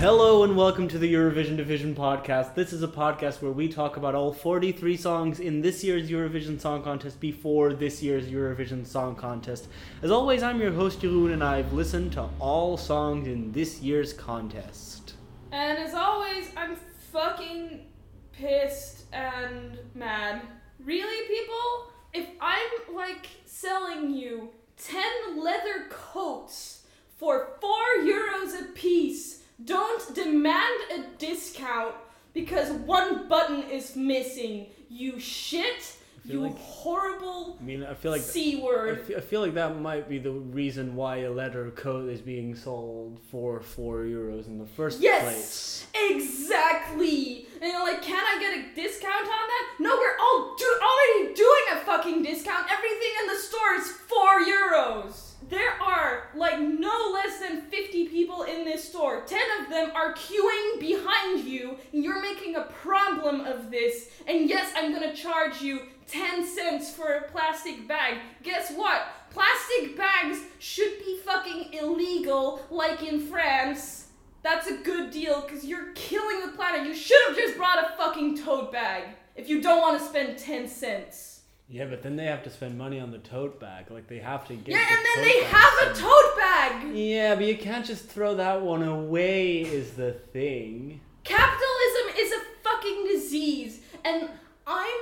Hello and welcome to the Eurovision Division podcast. This is a podcast where we talk about all 43 songs in this year's Eurovision Song Contest before this year's Eurovision Song Contest. As always, I'm your host Jeroen and I've listened to all songs in this year's contest. And as always, I'm fucking pissed and mad. Really, people? If I'm like selling you 10 leather coats for 4 euros a piece, don't demand a discount because one button is missing. You shit. You like- horrible I mean, I feel like C I word. fe- I feel like that might be the reason why a leather coat is being sold for 4 euros in the first Yes! place. Exactly. And you're like, can I get a discount on that? No, we're all do- already doing a fucking discount. Everything in the store is four euros. There are like no less than 50 people in this store. 10 of them are queuing behind you. You're making a problem of this. And yes, I'm gonna charge you 10 cents for a plastic bag. Guess what? Plastic bags should be fucking illegal, like in France. That's a good deal because you're killing the planet. You should have just brought a fucking tote bag if you don't want to spend 10 cents. Yeah, but then they have to spend money on the tote bag. Like they have to get Yeah, the and then tote they have a tote bag. Yeah, but you can't just throw that one away, is the thing. Capitalism is a fucking disease, and I'm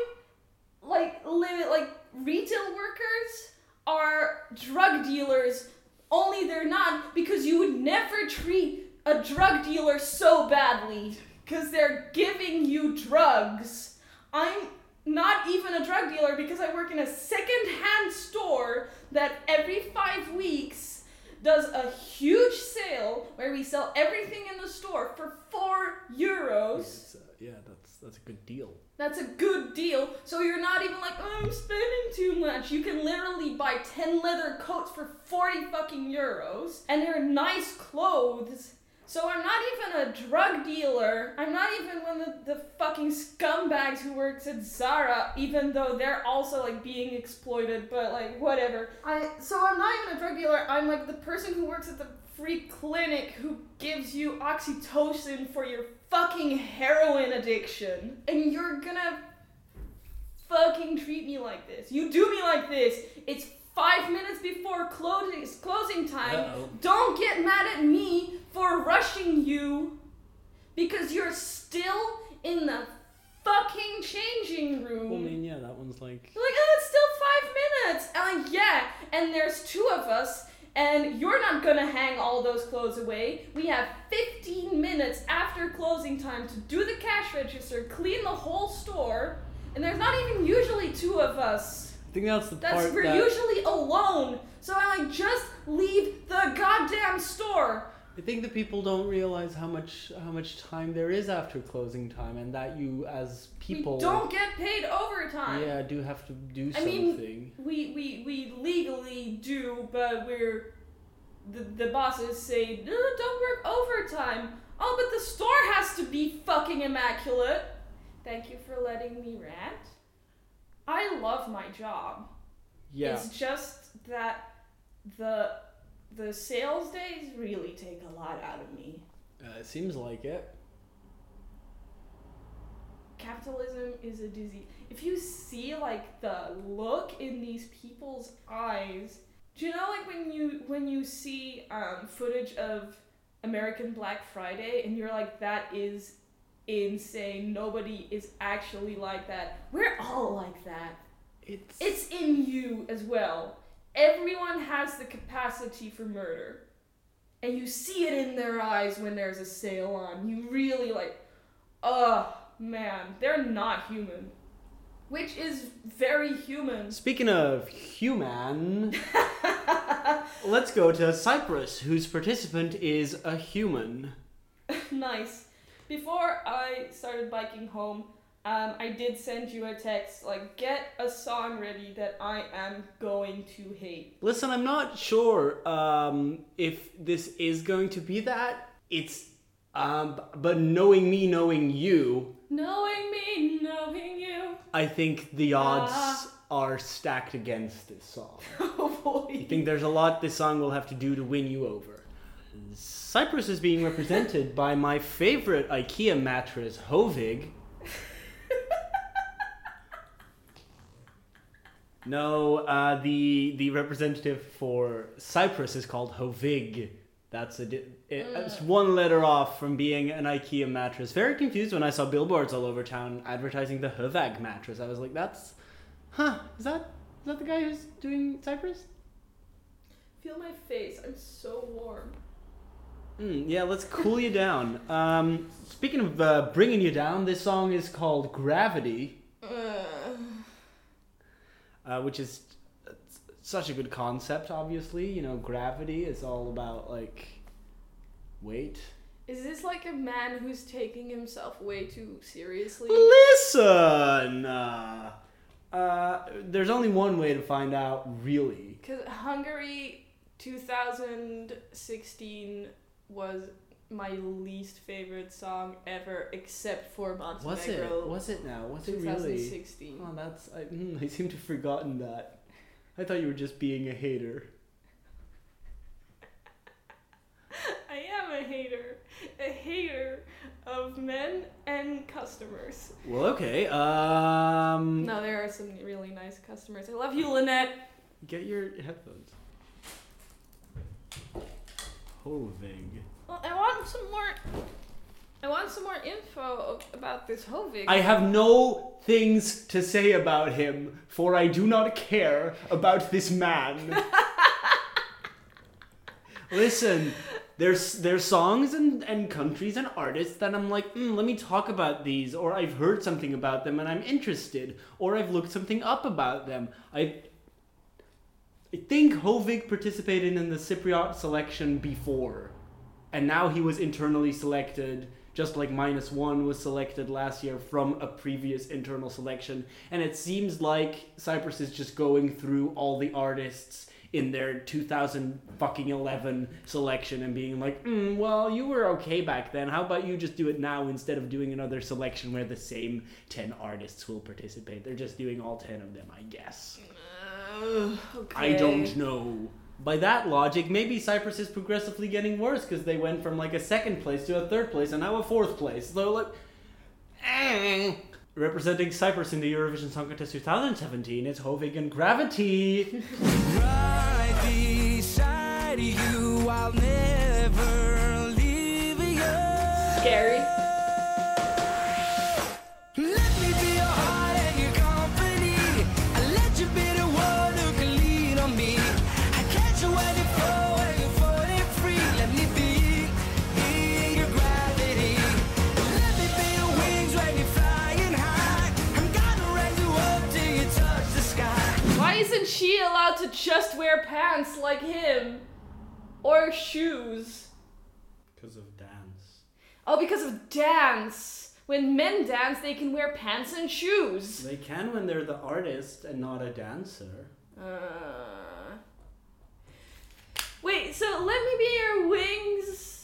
like li- like retail workers are drug dealers. Only they're not because you would never treat a drug dealer so badly because they're giving you drugs. I'm not even a drug dealer because I work in a second-hand store that every five weeks does a huge sale where we sell everything in the store for four euros. Uh, yeah, that's that's a good deal. That's a good deal. So you're not even like, oh, I'm spending too much. You can literally buy 10 leather coats for 40 fucking euros. And they're nice clothes. So I'm not even a drug dealer. I'm not even one of the fucking scumbags who works at Zara, even though they're also like being exploited, but like whatever. I so I'm not even a drug dealer. I'm like the person who works at the free clinic who gives you oxytocin for your fucking heroin addiction. And you're gonna fucking treat me like this. You do me like this. It's five minutes before closing closing time. Uh-oh. Don't get mad at me for rushing you because you're still in the fucking changing room. Well, I mean, yeah, that one's like. You're like, oh, it's still five minutes. And I'm like, yeah. And there's two of us, and you're not gonna hang all those clothes away. We have 15 minutes after closing time to do the cash register, clean the whole store, and there's not even usually two of us. I think that's the That's part we're that usually alone. So I'm like, just leave the goddamn store. I think that people don't realize how much how much time there is after closing time, and that you as people we don't get paid overtime. yeah do have to do I mean, something. we, we we legally do, but we're the, the bosses say no, don't work overtime. Oh, but the store has to be fucking immaculate. Thank you for letting me rant. I love my job. yeah, It's just that the the sales days really take a lot out of me. uh, it seems like it. capitalism is a disease. If you see like the look in these people's eyes, do you know like when you when you see um, footage of American Black Friday and you're like that is insane. Nobody is actually like that. We're all like that. It's It's in you as well. Everyone has the capacity for murder. And you see it in their eyes when there's a sale on. You really like, oh man, they're not human. Which is very human. Speaking of human, let's go to Cyprus, whose participant is a human. nice. Before I started biking home, um, I did send you a text like, get a song ready that I am going to hate. Listen, I'm not sure um, if this is going to be that. It's, um, but knowing me, knowing you, Knowing me, knowing you. I think the odds Ah. are stacked against this song. Oh boy. I think there's a lot this song will have to do to win you over. Cyprus is being represented by my favorite IKEA mattress, Hovig. No, uh, the the representative for Cyprus is called Hovig. That's a di- it, it's one letter off from being an IKEA mattress. Very confused when I saw billboards all over town advertising the Hovag mattress. I was like, that's, huh? Is that is that the guy who's doing Cyprus? Feel my face. I'm so warm. Mm, yeah, let's cool you down. Um, speaking of uh, bringing you down, this song is called Gravity, uh, which is such a good concept. Obviously, you know, gravity is all about like weight. Is this like a man who's taking himself way too seriously? Listen, uh, uh, there's only one way to find out, really. Because Hungary 2016 was my least favorite song ever, except for Montenegro. Was it? Was it now? Was it really? 2016. Oh, that's I, mm, I seem to have forgotten that. I thought you were just being a hater. I am a hater. A hater of men and customers. Well, okay. Um, No, there are some really nice customers. I love you, Lynette. get your headphones. Hovig. Well, I want some more. I want some more info about this Hovig. I have no things to say about him, for I do not care about this man. Listen, there's there's songs and, and countries and artists that I'm like, mm, let me talk about these, or I've heard something about them and I'm interested, or I've looked something up about them. I I think Hovig participated in the Cypriot selection before, and now he was internally selected, just like Minus One was selected last year from a previous internal selection. And it seems like Cyprus is just going through all the artists in their 2000 fucking 11 selection and being like, mm, well, you were okay back then. How about you just do it now instead of doing another selection where the same 10 artists will participate? They're just doing all 10 of them, I guess. Ugh, I don't know. By that logic, maybe Cyprus is progressively getting worse because they went from like a second place to a third place and now a fourth place. So like, eh. representing Cyprus in the Eurovision Song Contest 2017, it's Hovig and Gravity. Right she allowed to just wear pants like him? Or shoes? Because of dance. Oh, because of dance. When men dance, they can wear pants and shoes. They can when they're the artist and not a dancer. Uh... Wait, so let me be your wings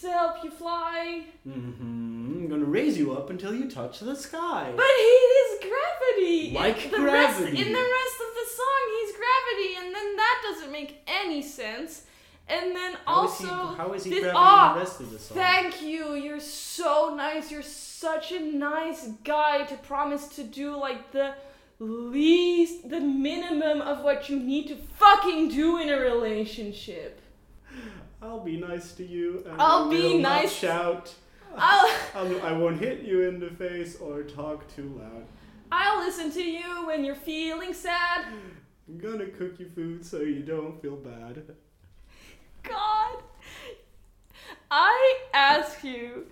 to help you fly. Mm-hmm. I'm gonna raise you up until you touch the sky. But he is gravity. Like the gravity. Rest, in the rest of the song, he's gravity, and then that doesn't make any sense. And then How is he- also, how is he this- gravity ah, in the rest of the song? Thank you. You're so nice. You're such a nice guy to promise to do like the least, the minimum of what you need to fucking do in a relationship. I'll be nice to you. And I'll be will not nice- shout. I'll, I'll, I won't hit you in the face or talk too loud. I'll listen to you when you're feeling sad. I'm gonna cook you food so you don't feel bad. God, I asked you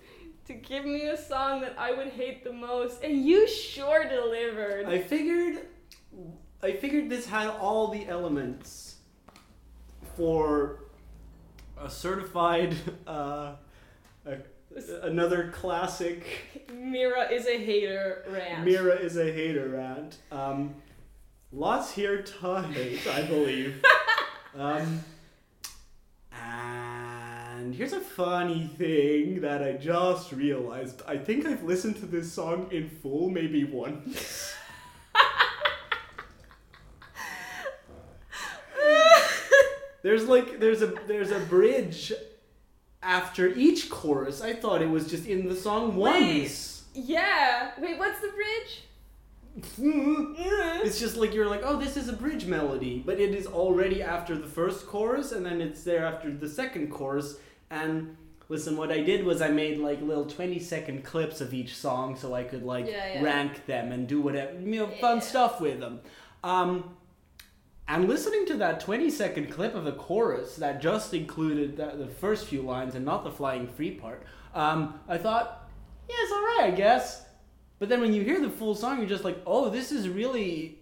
to give me a song that I would hate the most, and you sure delivered. I figured, I figured this had all the elements for a certified, uh, a, another classic. Mira is a hater rant. Mira is a hater rant. Um, lots here to hate, I believe. um, and here's a funny thing that I just realized. I think I've listened to this song in full maybe once. There's like there's a there's a bridge after each chorus. I thought it was just in the song Wait. once. Yeah. Wait, what's the bridge? It's just like you're like, oh, this is a bridge melody, but it is already after the first chorus, and then it's there after the second chorus. And listen, what I did was I made like little 20 second clips of each song, so I could like Yeah, yeah. rank them and do whatever you know fun Yeah. stuff with them. Um, and listening to that 20 second clip of the chorus that just included the, the first few lines and not the flying free part, um, I thought, yeah, it's alright, I guess. But then when you hear the full song, you're just like, oh, this is really,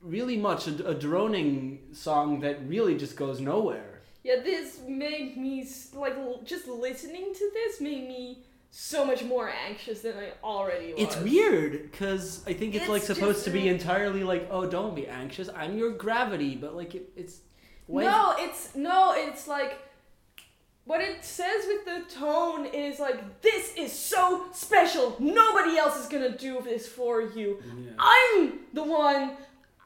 really much a, a droning song that really just goes nowhere. Yeah, this made me like just listening to this made me so much more anxious than I already was. It's weird because I think it's, like supposed just, to be entirely like, oh, don't be anxious. I'm your gravity, but like it, it's. why- No, it's no, it's like what it says with the tone is like this is so special. Nobody else is gonna do this for you. Yeah. I'm the one.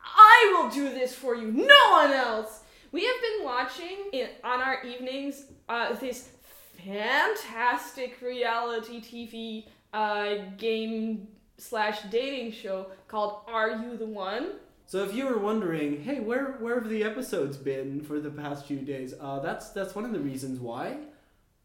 I will do this for you. No one else. We have been watching in, on our evenings uh, this fantastic reality TV uh, game slash dating show called Are You the One? So if you were wondering, hey, where where have the episodes been for the past few days? Uh, that's that's one of the reasons why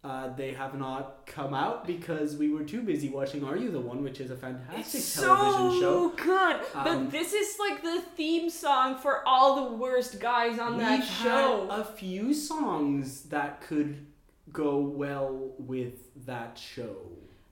uh, they have not come out because we were too busy watching Are You the One, which is a fantastic It's television so show. good. Um, but this is like the theme song for all the worst guys on that show. had a few songs that could go well with that show.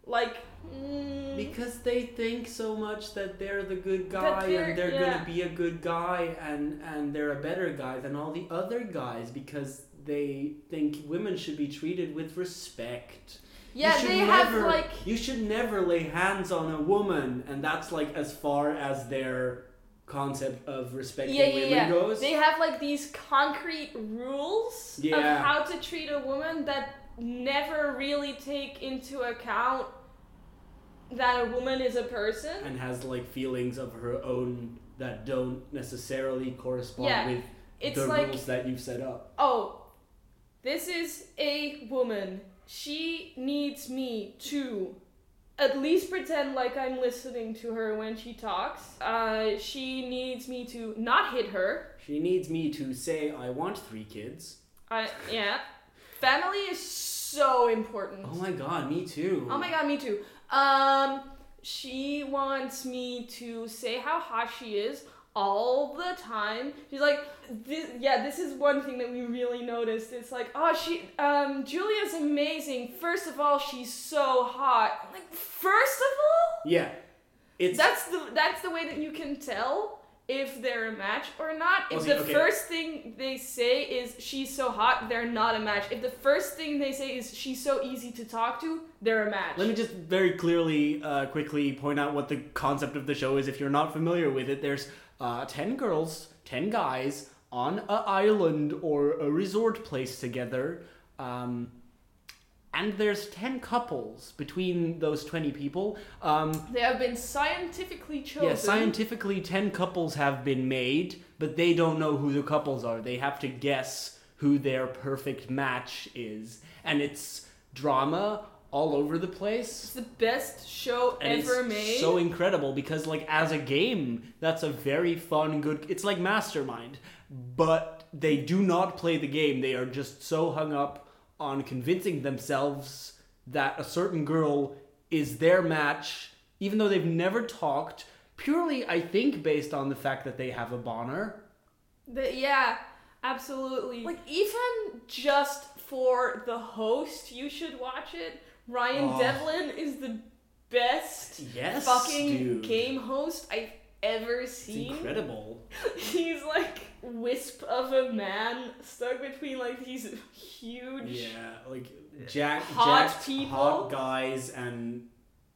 like, mm, Because they think so much that they're the good guy they're- and they're yeah. gonna be a good guy and and they're a better guy than all the other guys because they think women should be treated with respect. yeah, they have never- like you should never lay hands on a woman and that's like as far as their concept of respecting yeah, women yeah. goes. They have like these concrete rules Yeah. of how to treat a woman that never really take into account that a woman is a person. and has like feelings of her own that don't necessarily correspond Yeah, with it's the like- rules that you've set up. oh, this is a woman. She needs me to at least pretend like I'm listening to her when she talks. Uh, she needs me to not hit her. She needs me to say I want three kids. I yeah. Family is so important. Oh my god, me too. Oh my god, me too. Um, she wants me to say how hot she is all the time. She's like, this, yeah, this is one thing that we really noticed. It's like, oh, she, um, Julia's amazing. First of all, she's so hot. I'm like, first of all, Yeah. It's that's the that's the way that you can tell if they're a match or not. If Okay, the okay. first thing they say is she's so hot, they're not a match. If the first thing they say is she's so easy to talk to, they're a match. Let me just very clearly, uh, quickly point out what the concept of the show is. If you're not familiar with it, there's uh, 10 girls, 10 guys on a island or a resort place together. Um, and there's 10 couples between those 20 people. Um, They have been scientifically chosen. yeah, scientifically, 10 couples have been made, but they don't know who the couples are. They have to guess who their perfect match is. And it's drama all over the place. It's the best show and ever it's made. so incredible because like as a game that's a very fun good it's like mastermind but they do not play the game they are just so hung up on convincing themselves that a certain girl is their match even though they've never talked purely i think based on the fact that they have a bonner The- yeah, absolutely. Like even just for the host, you should watch it. Ryan Oh. Devlin is the best yes fucking dude. game host I've ever it's seen. incredible He's like wisp of a man stuck between like these huge. Yeah, like Jack, Hot Jack, people. hot guys, and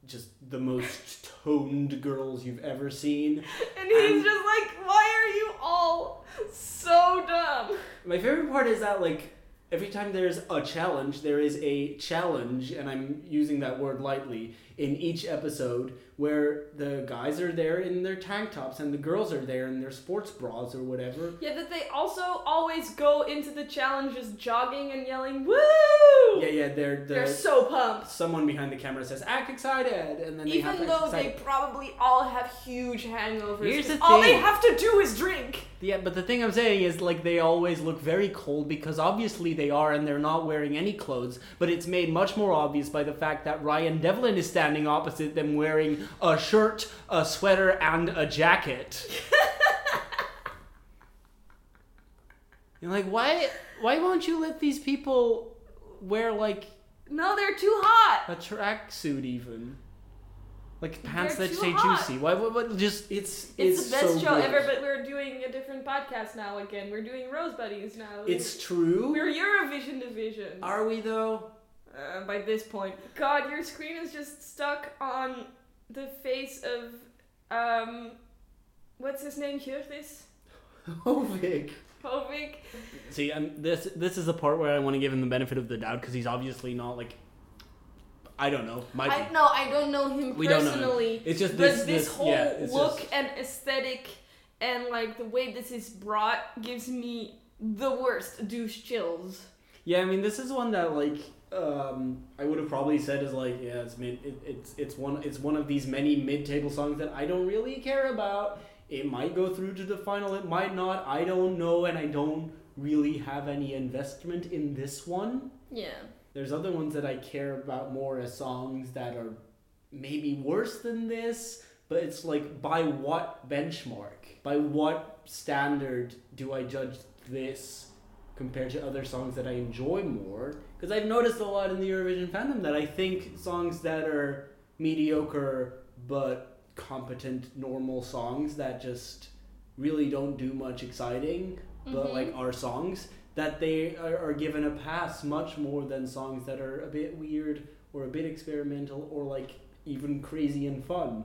just the most toned girls you've ever seen. And he's And- just like, why are you all so dumb? My favorite part is that like every time there's a challenge, there is a challenge, and I'm using that word lightly, in each episode where the guys are there in their tank tops and the girls are there in their sports bras or whatever. Yeah, that they also always go into the challenges jogging and yelling, "Woo!" Yeah, yeah, they're the They're so pumped. someone behind the camera says act excited, and then they have Even to act though they probably all have huge hangovers. Here's 'cause the all they have to do is drink. Yeah, but the thing I'm saying is like they always look very cold because obviously they are and they're not wearing any clothes, but it's made much more obvious by the fact that Ryan Devlin is standing opposite them wearing a shirt, a sweater, and a jacket. You're like, why why won't you let these people wear like No, they're too hot. a tracksuit even? Like pants They're that too say hot. juicy. Why, why, why just it's It's, it's, the best so show good. ever, but we're doing a different podcast now again. We're doing Rose Buddies now. It's true. we're Eurovision division. Are we though? uh, by this point. God, your screen is just stuck on the face of um, what's his name? Hjörtis Hovig. See, um, this this is the part where I want to give him the benefit of the doubt because he's obviously not like. I don't know. Might I no, I don't know him We don't know him. personally. It's just but this this, this whole yeah, look just- and aesthetic and like the way this is brought gives me the worst douche chills. Yeah, I mean, this is one that like um, I would have probably said is like yeah, it's mid. It, it's it's one it's one of these many mid-table songs that I don't really care about. It might go through to the final. It might not. I don't know, and I don't really have any investment in this one. Yeah. There's other ones that I care about more as songs that are maybe worse than this, but it's like by what benchmark? By what standard do I judge this compared to other songs that I enjoy more? Because I've noticed a lot in the Eurovision fandom that I think songs that are mediocre but competent, normal songs that just really don't do much exciting, but Mhm. like are songs that they are, are given a pass much more than songs that are a bit weird or a bit experimental or like even crazy and fun.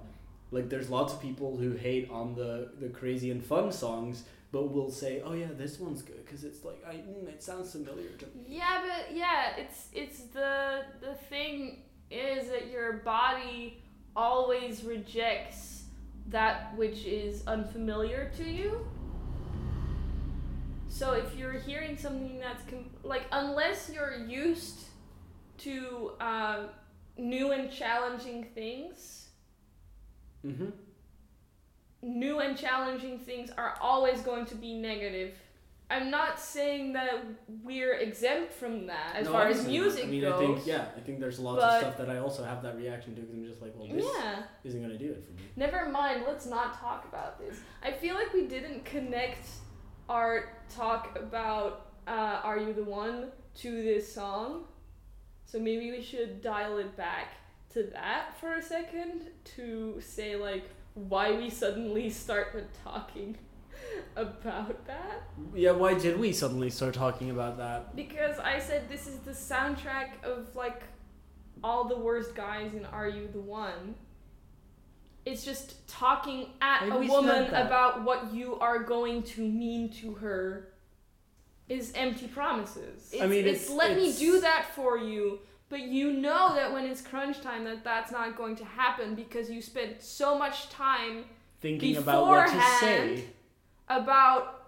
Like there's lots of people who hate on the the crazy and fun songs, but will say, "Oh yeah, this one's good because it's like I mm, it sounds familiar to me." Yeah, but yeah, it's it's the the thing is that your body always rejects that which is unfamiliar to you. So if you're hearing something that's com- like unless you're used to uh, new and challenging things, Mm-hmm. new and challenging things are always going to be negative. I'm not saying that we're exempt from that as far as music I mean, goes. I think yeah, I think there's lots of stuff that I also have that reaction to because I'm just like, well, this Yeah. isn't gonna do it for me. Never mind, let's not talk about this. I feel like we didn't connect our talk about uh, Are You the One to this song. So maybe we should dial it back to that for a second to say, like, why we suddenly started talking about that. Yeah, why did we suddenly start talking about that? Because I said this is the soundtrack of, like, all the worst guys in Are You the One. It's just talking at Maybe a woman about what you are going to mean to her is empty promises. It's, mean, it's, it's- let me do that for you, but you know that when it's crunch time that that's not going to happen because you spent so much time Thinking about what to say. About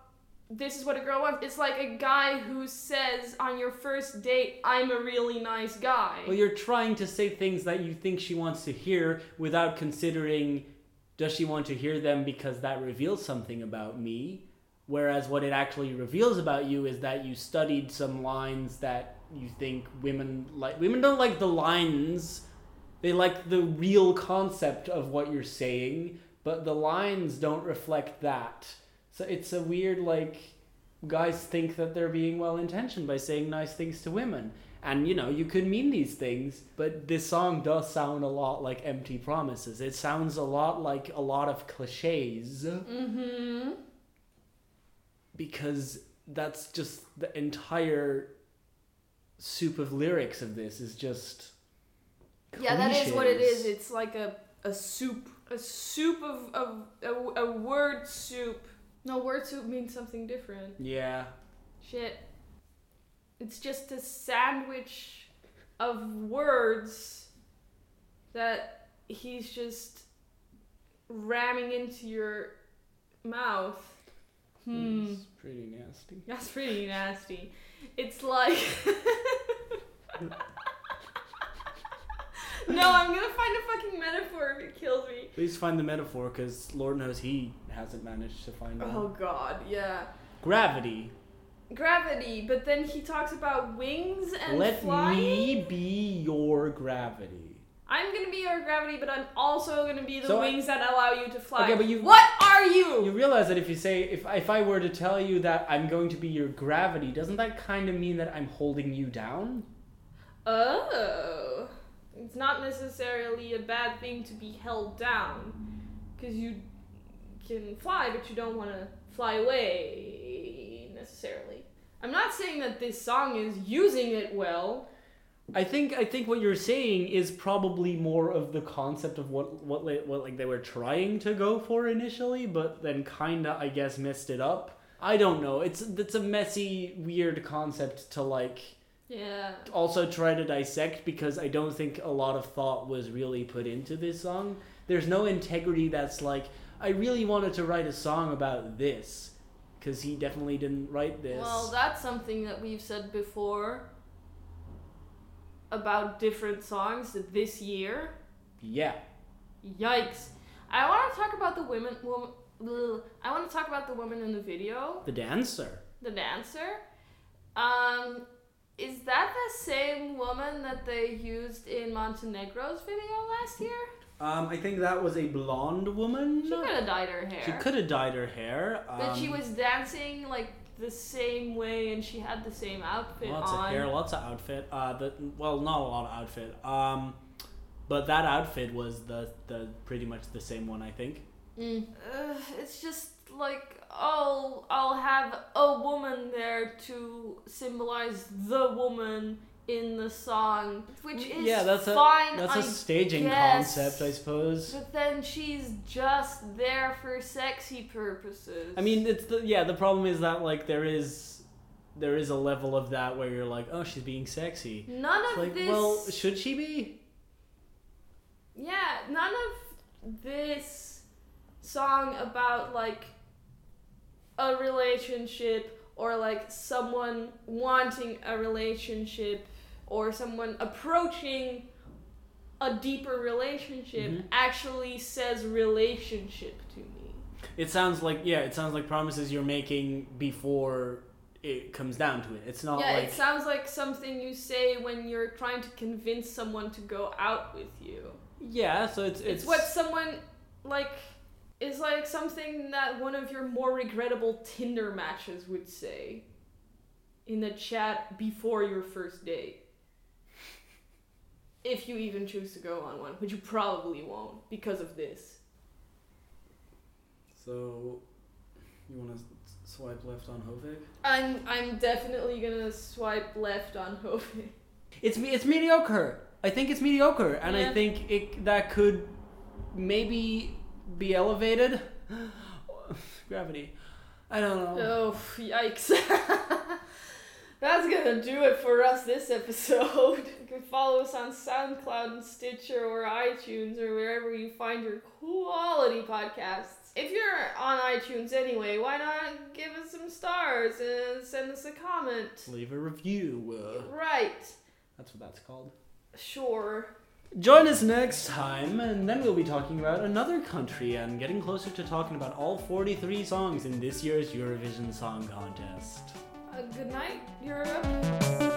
this is what a girl wants. It's like a guy who says on your first date, "I'm a really nice guy." Well, you're trying to say things that you think she wants to hear without considering does she want to hear them because that reveals something about me? Whereas what it actually reveals about you is that you studied some lines that you think women like. Women don't like the lines, they like the real concept of what you're saying, but the lines don't reflect that. So it's a weird, like, guys think that they're being well intentioned by saying nice things to women. And you know, you could mean these things, but this song does sound a lot like empty promises. It sounds a lot like a lot of cliches mm-hmm. because that's just the entire soup of lyrics of this is just Yeah, that is what it is. It's like a a soup, a soup of of a, a word soup. No, word soup means something different. Yeah. Shit. it's just a sandwich of words that he's just ramming into your mouth. Hmm. It's pretty nasty. That's pretty nasty. It's like. no, I'm gonna find a fucking metaphor if it kills me. Please find the metaphor, because Lord knows he hasn't managed to find one. Oh god, yeah. Gravity. Gravity, but then he talks about wings and Let flying. me be your gravity. I'm gonna be your gravity, but I'm also gonna be the So I- wings that allow you to fly. Okay, but you- What are you? You realize that if you say if if I were to tell you that I'm going to be your gravity, doesn't that kind of mean that I'm holding you down? Oh. It's not necessarily a bad thing to be held down. Because you can fly, but you don't want to fly away necessarily. I'm not saying that this song is using it well. I think I think what you're saying is probably more of the concept of what what what like they were trying to go for initially, but then kinda I guess messed it up. I don't know. It's it's a messy, weird concept to like Yeah. also try to dissect because I don't think a lot of thought was really put into this song. There's no integrity that's like I really wanted to write a song about this because he definitely didn't write this. Well, that's something that we've said before about different songs this year. yeah. Yikes. I want to talk about the women. Woman. I want to talk about the woman in the video, The dancer. the dancer. Um, is that the same woman that they used in Montenegro's video last year? Um, I think that was a blonde woman. She could have dyed her hair. She could have dyed her hair. Um, But she was dancing like the same way, and she had the same outfit lots on. of hair, lots of outfit. Uh, the well, not a lot of outfit. Um, but that outfit was the the pretty much the same one, I think. Mm. Ugh, it's just like oh, I'll have a woman there to symbolize the woman in the song, which mm, is yeah, that's fine. a that's I a staging guess. concept, I suppose. But then she's just there for sexy purposes. I mean, it's the yeah. The problem is that like there is there is a level of that where you're like, oh, she's being sexy. none It's of like, this. well, should she be? yeah, none of this song about like a relationship or like someone wanting a relationship or someone approaching a deeper relationship Mhm. actually says relationship to me. It sounds like yeah. It sounds like promises you're making before it comes down to it. It's not yeah, like it sounds like something you say when you're trying to convince someone to go out with you. yeah. So it's It's, it's, what someone like is like something that one of your more regrettable Tinder matches would say in the chat before your first date. If you even choose to go on one, which you probably won't because of this. So, you want to swipe left on Hovig? I'm I'm definitely gonna swipe left on Hovi. It's me. It's mediocre. I think it's mediocre, and I think it that could maybe be elevated. Gravity. I don't know. Oh, yikes. That's gonna do it for us this episode. You can follow us on SoundCloud and Stitcher or iTunes or wherever you find your quality podcasts. If you're on iTunes anyway, why not give us some stars and send us a comment? Leave a review. Uh, Right, that's what that's called. sure. Join us next time, and then we'll be talking about another country and getting closer to talking about all 43 songs in this year's Eurovision Song Contest. Good night, Europe.